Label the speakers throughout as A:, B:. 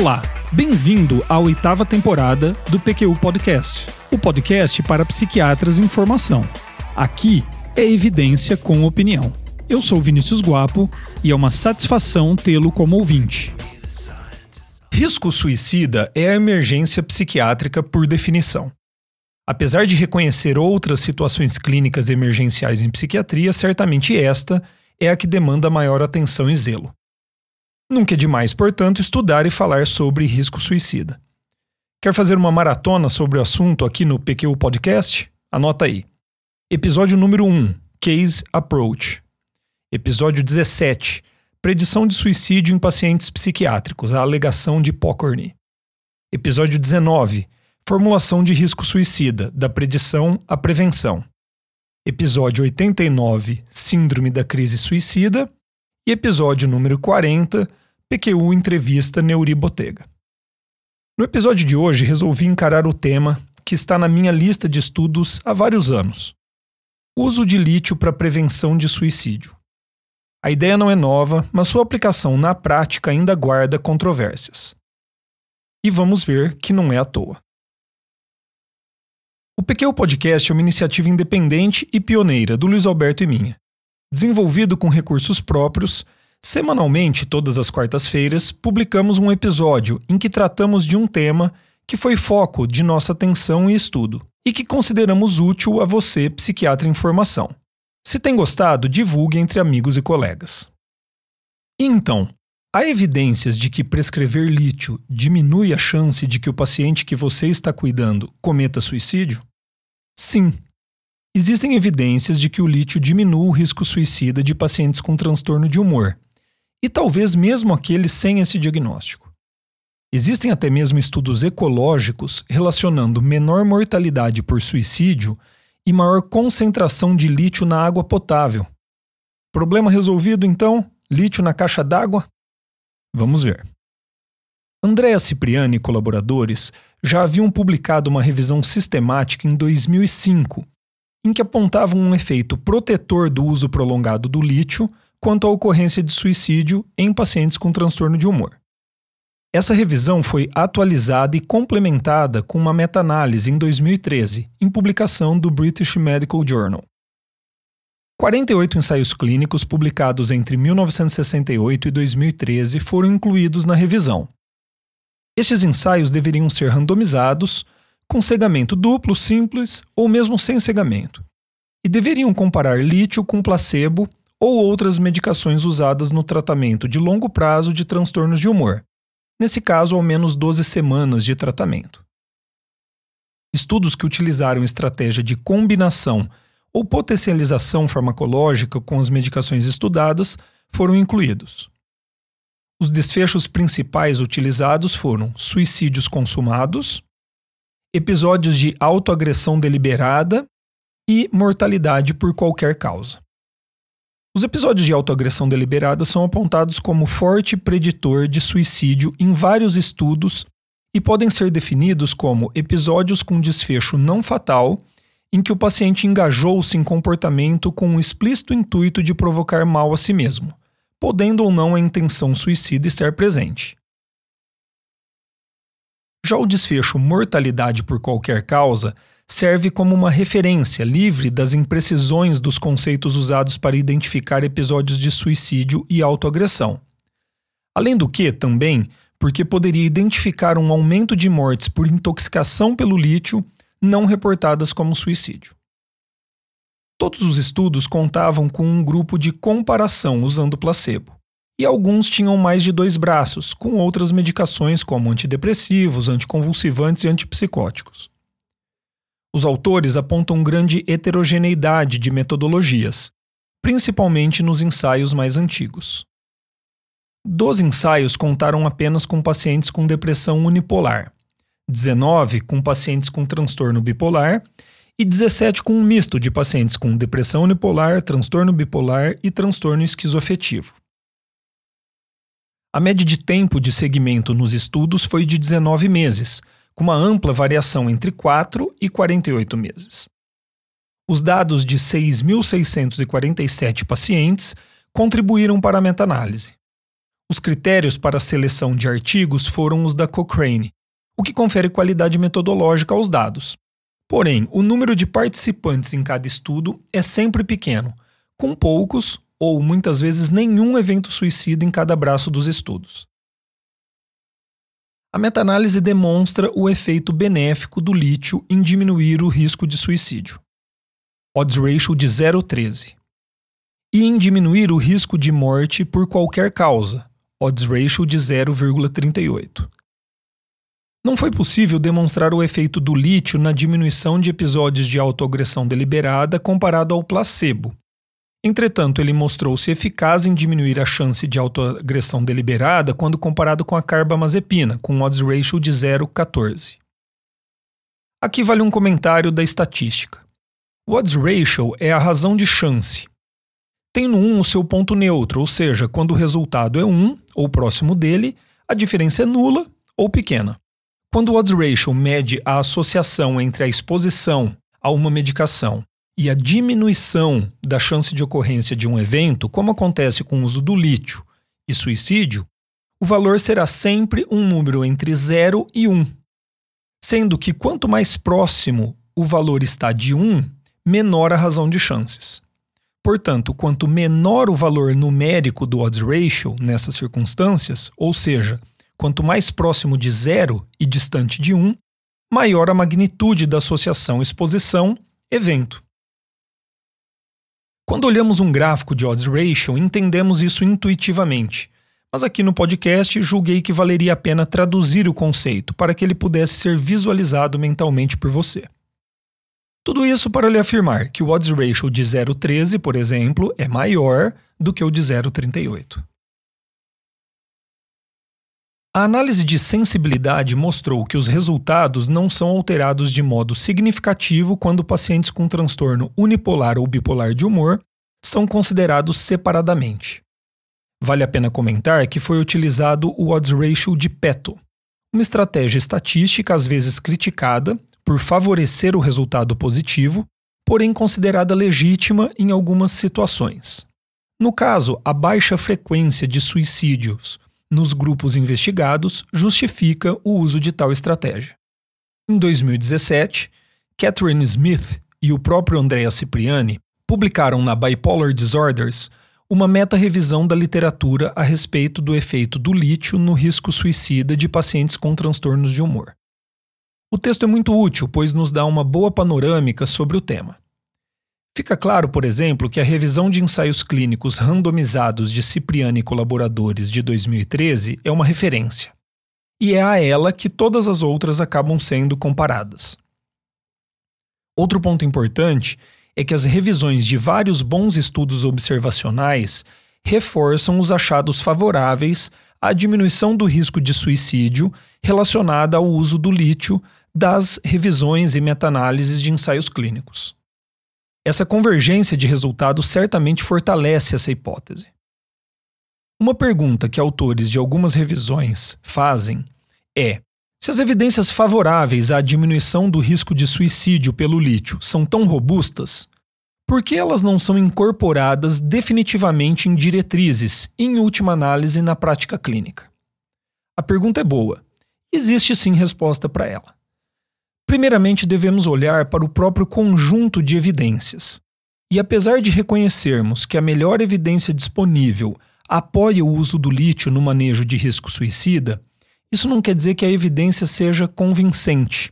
A: Olá, bem-vindo à oitava temporada do PQU Podcast, o podcast para psiquiatras em formação. Aqui é evidência com opinião. Eu sou Vinícius Guapo e é uma satisfação tê-lo como ouvinte. Risco suicida é a emergência psiquiátrica por definição. Apesar de reconhecer outras situações clínicas emergenciais em psiquiatria, certamente esta é a que demanda maior atenção e zelo. Nunca é demais, portanto, estudar e falar sobre risco suicida. Quer fazer uma maratona sobre o assunto aqui no PQ Podcast? Anota aí. Episódio número 1, Case Approach. Episódio 17, Predição de suicídio em pacientes psiquiátricos, a alegação de Pocorny. Episódio 19, Formulação de risco suicida, da predição à prevenção. Episódio 89, Síndrome da crise suicida. E episódio número 40, PQU Entrevista Neuri Botega. No episódio de hoje, resolvi encarar o tema que está na minha lista de estudos há vários anos: uso de lítio para prevenção de suicídio. A ideia não é nova, mas sua aplicação na prática ainda guarda controvérsias. E vamos ver que não é à toa. O PQ Podcast é uma iniciativa independente e pioneira do Luiz Alberto e minha. Desenvolvido com recursos próprios, Semanalmente, todas as quartas-feiras, publicamos um episódio em que tratamos de um tema que foi foco de nossa atenção e estudo e que consideramos útil a você, psiquiatra em formação. Se tem gostado, divulgue entre amigos e colegas. Então, há evidências de que prescrever lítio diminui a chance de que o paciente que você está cuidando cometa suicídio? Sim. Existem evidências de que o lítio diminui o risco suicida de pacientes com transtorno de humor, e talvez mesmo aqueles sem esse diagnóstico. Existem até mesmo estudos ecológicos relacionando menor mortalidade por suicídio e maior concentração de lítio na água potável. Problema resolvido então? Lítio na caixa d'água? Vamos ver. Andréa Cipriani e colaboradores já haviam publicado uma revisão sistemática em 2005, em que apontavam um efeito protetor do uso prolongado do lítio quanto à ocorrência de suicídio em pacientes com transtorno de humor. Essa revisão foi atualizada e complementada com uma meta-análise em 2013, em publicação do British Medical Journal. 48 ensaios clínicos publicados entre 1968 e 2013 foram incluídos na revisão. Estes ensaios deveriam ser randomizados, com cegamento duplo, simples ou mesmo sem cegamento, e deveriam comparar lítio com placebo ou outras medicações usadas no tratamento de longo prazo de transtornos de humor, nesse caso, ao menos 12 semanas de tratamento. Estudos que utilizaram estratégia de combinação ou potencialização farmacológica com as medicações estudadas foram incluídos. Os desfechos principais utilizados foram suicídios consumados, episódios de autoagressão deliberada e mortalidade por qualquer causa. Os episódios de autoagressão deliberada são apontados como forte preditor de suicídio em vários estudos e podem ser definidos como episódios com desfecho não fatal em que o paciente engajou-se em comportamento com o explícito intuito de provocar mal a si mesmo, podendo ou não a intenção suicida estar presente. Já o desfecho mortalidade por qualquer causa serve como uma referência livre das imprecisões dos conceitos usados para identificar episódios de suicídio e autoagressão. Além do que, também, porque poderia identificar um aumento de mortes por intoxicação pelo lítio não reportadas como suicídio. Todos os estudos contavam com um grupo de comparação usando placebo, e alguns tinham mais de dois braços, com outras medicações como antidepressivos, anticonvulsivantes e antipsicóticos. Os autores apontam grande heterogeneidade de metodologias, principalmente nos ensaios mais antigos. Doze ensaios contaram apenas com pacientes com depressão unipolar, 19 com pacientes com transtorno bipolar e 17 com um misto de pacientes com depressão unipolar, transtorno bipolar e transtorno esquizoafetivo. A média de tempo de segmento nos estudos foi de 19 meses, com uma ampla variação entre 4 e 48 meses. Os dados de 6.647 pacientes contribuíram para a meta-análise. Os critérios para a seleção de artigos foram os da Cochrane, o que confere qualidade metodológica aos dados. Porém, o número de participantes em cada estudo é sempre pequeno, com poucos ou muitas vezes nenhum evento suicida em cada braço dos estudos. A meta-análise demonstra o efeito benéfico do lítio em diminuir o risco de suicídio. Odds ratio de 0,13. E em diminuir o risco de morte por qualquer causa, odds ratio de 0,38. Não foi possível demonstrar o efeito do lítio na diminuição de episódios de autoagressão deliberada comparado ao placebo. Entretanto, ele mostrou-se eficaz em diminuir a chance de autoagressão deliberada quando comparado com a carbamazepina, com odds ratio de 0,14. Aqui vale um comentário da estatística. O odds ratio é a razão de chance, tem no 1 o seu ponto neutro, ou seja, quando o resultado é 1 ou próximo dele, a diferença é nula ou pequena. Quando o odds ratio mede a associação entre a exposição a uma medicação e a diminuição da chance de ocorrência de um evento, como acontece com o uso do lítio e suicídio, o valor será sempre um número entre 0 e 1. Sendo que quanto mais próximo o valor está de 1, menor a razão de chances. Portanto, quanto menor o valor numérico do odds ratio nessas circunstâncias, ou seja, quanto mais próximo de zero e distante de 1, um, maior a magnitude da associação exposição-evento. Quando olhamos um gráfico de odds ratio, entendemos isso intuitivamente, mas aqui no podcast julguei que valeria a pena traduzir o conceito para que ele pudesse ser visualizado mentalmente por você. Tudo isso para lhe afirmar que o odds ratio de 0,13, por exemplo, é maior do que o de 0,38. A análise de sensibilidade mostrou que os resultados não são alterados de modo significativo quando pacientes com transtorno unipolar ou bipolar de humor são considerados separadamente. Vale a pena comentar que foi utilizado o odds ratio de Peto, uma estratégia estatística às vezes criticada por favorecer o resultado positivo, porém considerada legítima em algumas situações. No caso, a baixa frequência de suicídios nos grupos investigados justifica o uso de tal estratégia. Em 2017, Catherine Smith e o próprio Andrea Cipriani publicaram na Bipolar Disorders uma meta-revisão da literatura a respeito do efeito do lítio no risco suicida de pacientes com transtornos de humor. O texto é muito útil, pois nos dá uma boa panorâmica sobre o tema. Fica claro, por exemplo, que a revisão de ensaios clínicos randomizados de Cipriani e colaboradores de 2013 é uma referência. E é a ela que todas as outras acabam sendo comparadas. Outro ponto importante é que as revisões de vários bons estudos observacionais reforçam os achados favoráveis à diminuição do risco de suicídio relacionada ao uso do lítio das revisões e meta-análises de ensaios clínicos. Essa convergência de resultados certamente fortalece essa hipótese. Uma pergunta que autores de algumas revisões fazem é: se as evidências favoráveis à diminuição do risco de suicídio pelo lítio são tão robustas, por que elas não são incorporadas definitivamente em diretrizes e, em última análise, na prática clínica? A pergunta é boa. Existe sim resposta para ela. Primeiramente, devemos olhar para o próprio conjunto de evidências. E apesar de reconhecermos que a melhor evidência disponível apoia o uso do lítio no manejo de risco suicida, isso não quer dizer que a evidência seja convincente.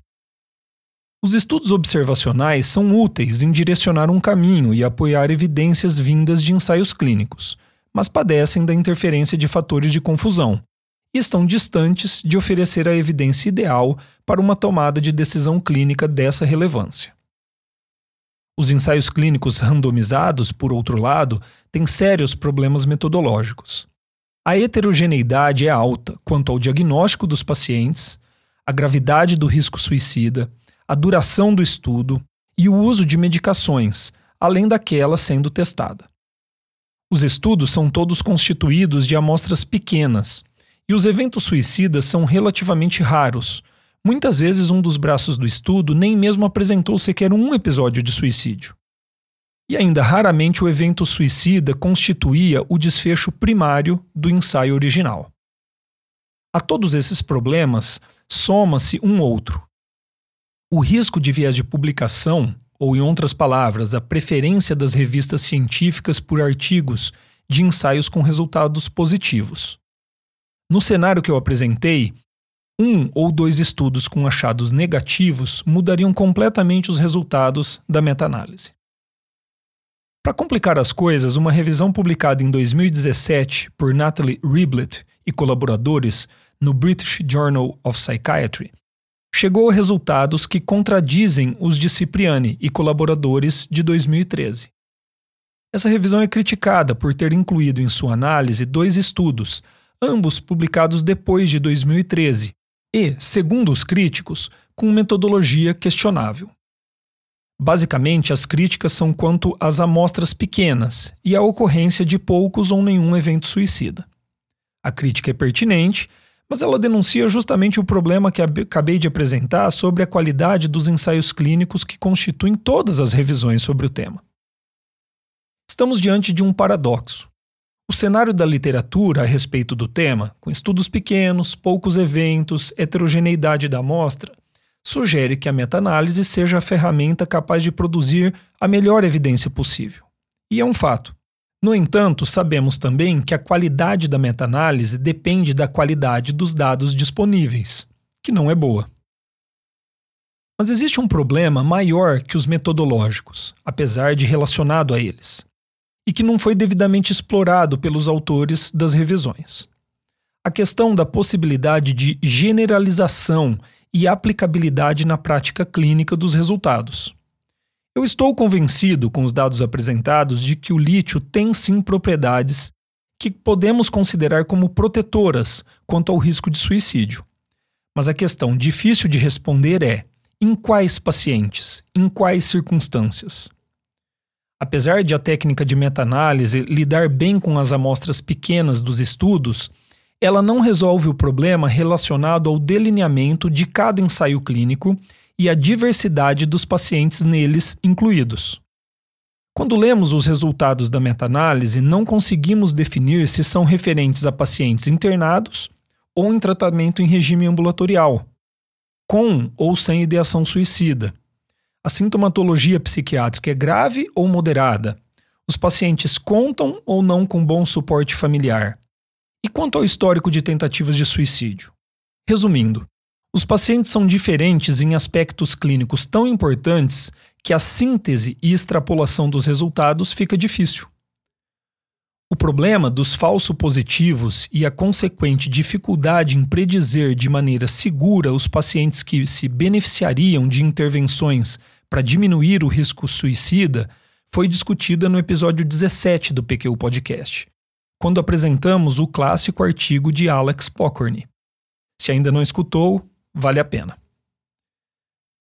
A: Os estudos observacionais são úteis em direcionar um caminho e apoiar evidências vindas de ensaios clínicos, mas padecem da interferência de fatores de confusão, e estão distantes de oferecer a evidência ideal para uma tomada de decisão clínica dessa relevância. Os ensaios clínicos randomizados, por outro lado, têm sérios problemas metodológicos. A heterogeneidade é alta quanto ao diagnóstico dos pacientes, a gravidade do risco suicida, a duração do estudo e o uso de medicações, além daquela sendo testada. Os estudos são todos constituídos de amostras pequenas, e os eventos suicidas são relativamente raros. Muitas vezes, um dos braços do estudo nem mesmo apresentou sequer um episódio de suicídio. e ainda raramente o evento suicida constituía o desfecho primário do ensaio original. A todos esses problemas soma-se um outro. O risco de viés de publicação, ou em outras palavras, a preferência das revistas científicas por artigos de ensaios com resultados positivos. No cenário que eu apresentei, um ou dois estudos com achados negativos mudariam completamente os resultados da meta-análise. Para complicar as coisas, uma revisão publicada em 2017 por Natalie Riblett e colaboradores no British Journal of Psychiatry chegou a resultados que contradizem os de Cipriani e colaboradores de 2013. Essa revisão é criticada por ter incluído em sua análise dois estudos, ambos publicados depois de 2013, e, segundo os críticos, com metodologia questionável. Basicamente, as críticas são quanto às amostras pequenas e à ocorrência de poucos ou nenhum evento suicida. A crítica é pertinente, mas ela denuncia justamente o problema que acabei de apresentar sobre a qualidade dos ensaios clínicos que constituem todas as revisões sobre o tema. Estamos diante de um paradoxo. O cenário da literatura a respeito do tema, com estudos pequenos, poucos eventos, heterogeneidade da amostra, sugere que a meta-análise seja a ferramenta capaz de produzir a melhor evidência possível. E é um fato. No entanto, sabemos também que a qualidade da meta-análise depende da qualidade dos dados disponíveis, que não é boa. Mas existe um problema maior que os metodológicos, apesar de relacionado a eles, e que não foi devidamente explorado pelos autores das revisões. A questão da possibilidade de generalização e aplicabilidade na prática clínica dos resultados. Eu estou convencido, com os dados apresentados, de que o lítio tem sim propriedades que podemos considerar como protetoras quanto ao risco de suicídio. Mas a questão difícil de responder é: em quais pacientes? Em quais circunstâncias? Apesar de a técnica de meta-análise lidar bem com as amostras pequenas dos estudos, ela não resolve o problema relacionado ao delineamento de cada ensaio clínico e a diversidade dos pacientes neles incluídos. Quando lemos os resultados da meta-análise, não conseguimos definir se são referentes a pacientes internados ou em tratamento em regime ambulatorial, com ou sem ideação suicida. A sintomatologia psiquiátrica é grave ou moderada? Os pacientes contam ou não com bom suporte familiar? E quanto ao histórico de tentativas de suicídio? Resumindo, os pacientes são diferentes em aspectos clínicos tão importantes que a síntese e extrapolação dos resultados fica difícil. O problema dos falso positivos e a consequente dificuldade em predizer de maneira segura os pacientes que se beneficiariam de intervenções para diminuir o risco suicida foi discutida no episódio 17 do PQ Podcast, quando apresentamos o clássico artigo de Alex Pokorny. Se ainda não escutou, vale a pena.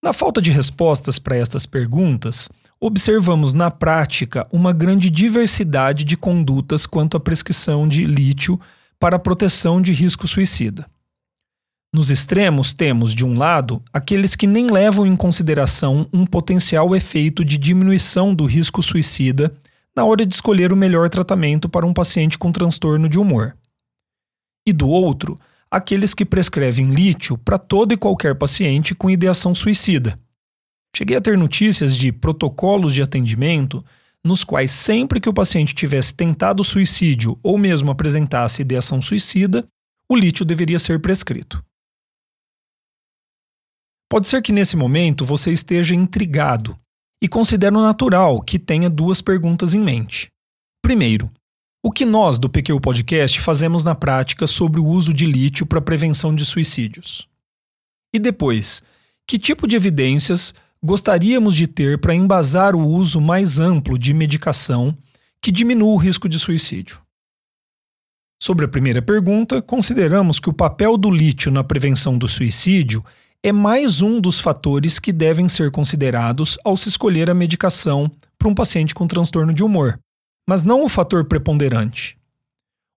A: Na falta de respostas para estas perguntas, observamos na prática uma grande diversidade de condutas quanto à prescrição de lítio para proteção de risco suicida. Nos extremos, temos, de um lado, aqueles que nem levam em consideração um potencial efeito de diminuição do risco suicida na hora de escolher o melhor tratamento para um paciente com transtorno de humor. E do outro, aqueles que prescrevem lítio para todo e qualquer paciente com ideação suicida. Cheguei a ter notícias de protocolos de atendimento nos quais, sempre que o paciente tivesse tentado suicídio ou mesmo apresentasse ideação suicida, o lítio deveria ser prescrito. Pode ser que nesse momento você esteja intrigado e considero natural que tenha duas perguntas em mente. Primeiro, o que nós do PQ Podcast fazemos na prática sobre o uso de lítio para prevenção de suicídios? E depois, que tipo de evidências gostaríamos de ter para embasar o uso mais amplo de medicação que diminua o risco de suicídio? Sobre a primeira pergunta, consideramos que o papel do lítio na prevenção do suicídio é mais um dos fatores que devem ser considerados ao se escolher a medicação para um paciente com transtorno de humor, mas não o fator preponderante.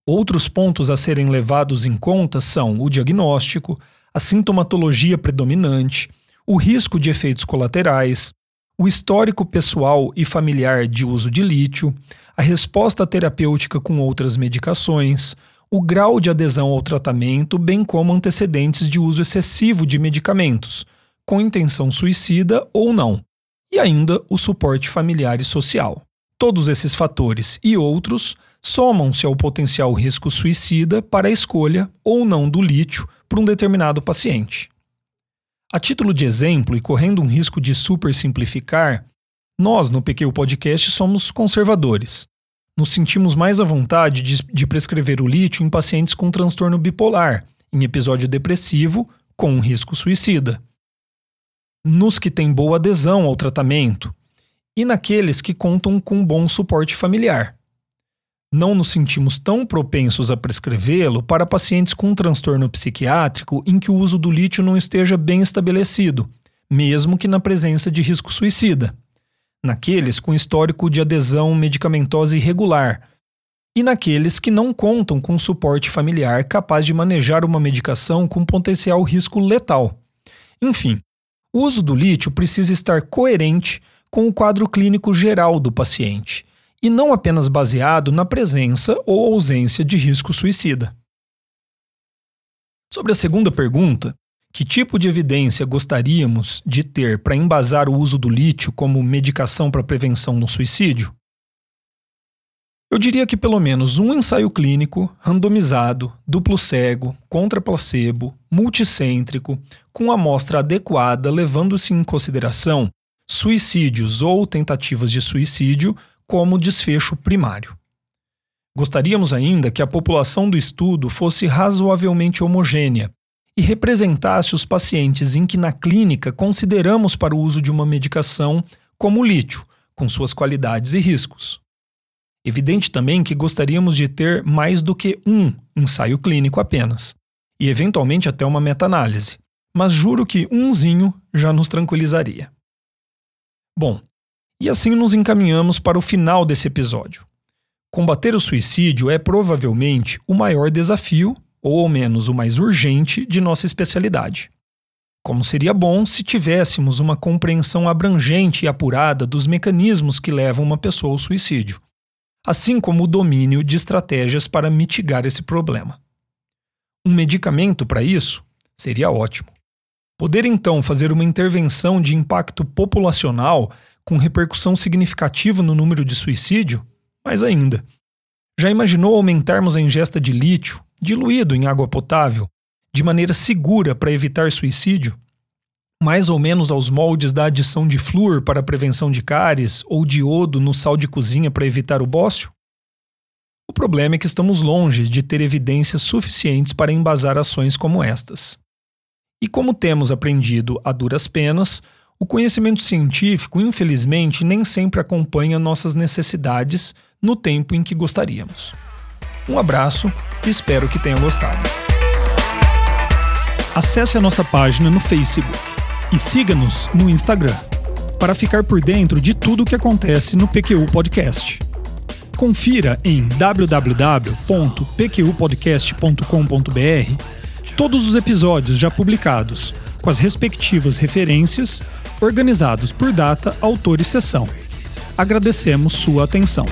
A: Outros pontos a serem levados em conta são o diagnóstico, a sintomatologia predominante, o risco de efeitos colaterais, o histórico pessoal e familiar de uso de lítio, a resposta terapêutica com outras medicações, o grau de adesão ao tratamento, bem como antecedentes de uso excessivo de medicamentos, com intenção suicida ou não, e ainda o suporte familiar e social. Todos esses fatores e outros somam-se ao potencial risco suicida para a escolha ou não do lítio para um determinado paciente. A título de exemplo e correndo um risco de super simplificar, nós no PQ Podcast somos conservadores. Nos sentimos mais à vontade de, de prescrever o lítio em pacientes com transtorno bipolar, em episódio depressivo, com um risco suicida. Nos que têm boa adesão ao tratamento e naqueles que contam com bom suporte familiar não nos sentimos tão propensos a prescrevê-lo para pacientes com transtorno psiquiátrico em que o uso do lítio não esteja bem estabelecido, mesmo que na presença de risco suicida, naqueles com histórico de adesão medicamentosa irregular, e naqueles que não contam com suporte familiar capaz de manejar uma medicação com potencial risco letal. Enfim, o uso do lítio precisa estar coerente com o quadro clínico geral do paciente e não apenas baseado na presença ou ausência de risco suicida. Sobre a segunda pergunta, que tipo de evidência gostaríamos de ter para embasar o uso do lítio como medicação para prevenção do suicídio? Eu diria que pelo menos um ensaio clínico, randomizado, duplo cego, contra placebo, multicêntrico, com amostra adequada, levando-se em consideração suicídios ou tentativas de suicídio como desfecho primário. Gostaríamos ainda que a população do estudo fosse razoavelmente homogênea e representasse os pacientes em que na clínica consideramos para o uso de uma medicação como o lítio, com suas qualidades e riscos. Evidente também que gostaríamos de ter mais do que um ensaio clínico apenas, e eventualmente até uma meta-análise, mas juro que umzinho já nos tranquilizaria. Bom, e assim nos encaminhamos para o final desse episódio. Combater o suicídio é provavelmente o maior desafio, ou ao menos o mais urgente, de nossa especialidade. Como seria bom se tivéssemos uma compreensão abrangente e apurada dos mecanismos que levam uma pessoa ao suicídio, assim como o domínio de estratégias para mitigar esse problema. Um medicamento para isso seria ótimo. Poder então fazer uma intervenção de impacto populacional com repercussão significativa no número de suicídio? Mais ainda. Já imaginou aumentarmos a ingesta de lítio, diluído em água potável, de maneira segura para evitar suicídio? Mais ou menos aos moldes da adição de flúor para prevenção de cáries ou de iodo no sal de cozinha para evitar o bócio? O problema é que estamos longe de ter evidências suficientes para embasar ações como estas. E como temos aprendido a duras penas, o conhecimento científico, infelizmente, nem sempre acompanha nossas necessidades no tempo em que gostaríamos. Um abraço e espero que tenha gostado. Acesse a nossa página no Facebook e siga-nos no Instagram para ficar por dentro de tudo o que acontece no PQU Podcast. Confira em www.pqpodcast.com.br todos os episódios já publicados, com as respectivas referências organizados por data, autor e sessão. Agradecemos sua atenção.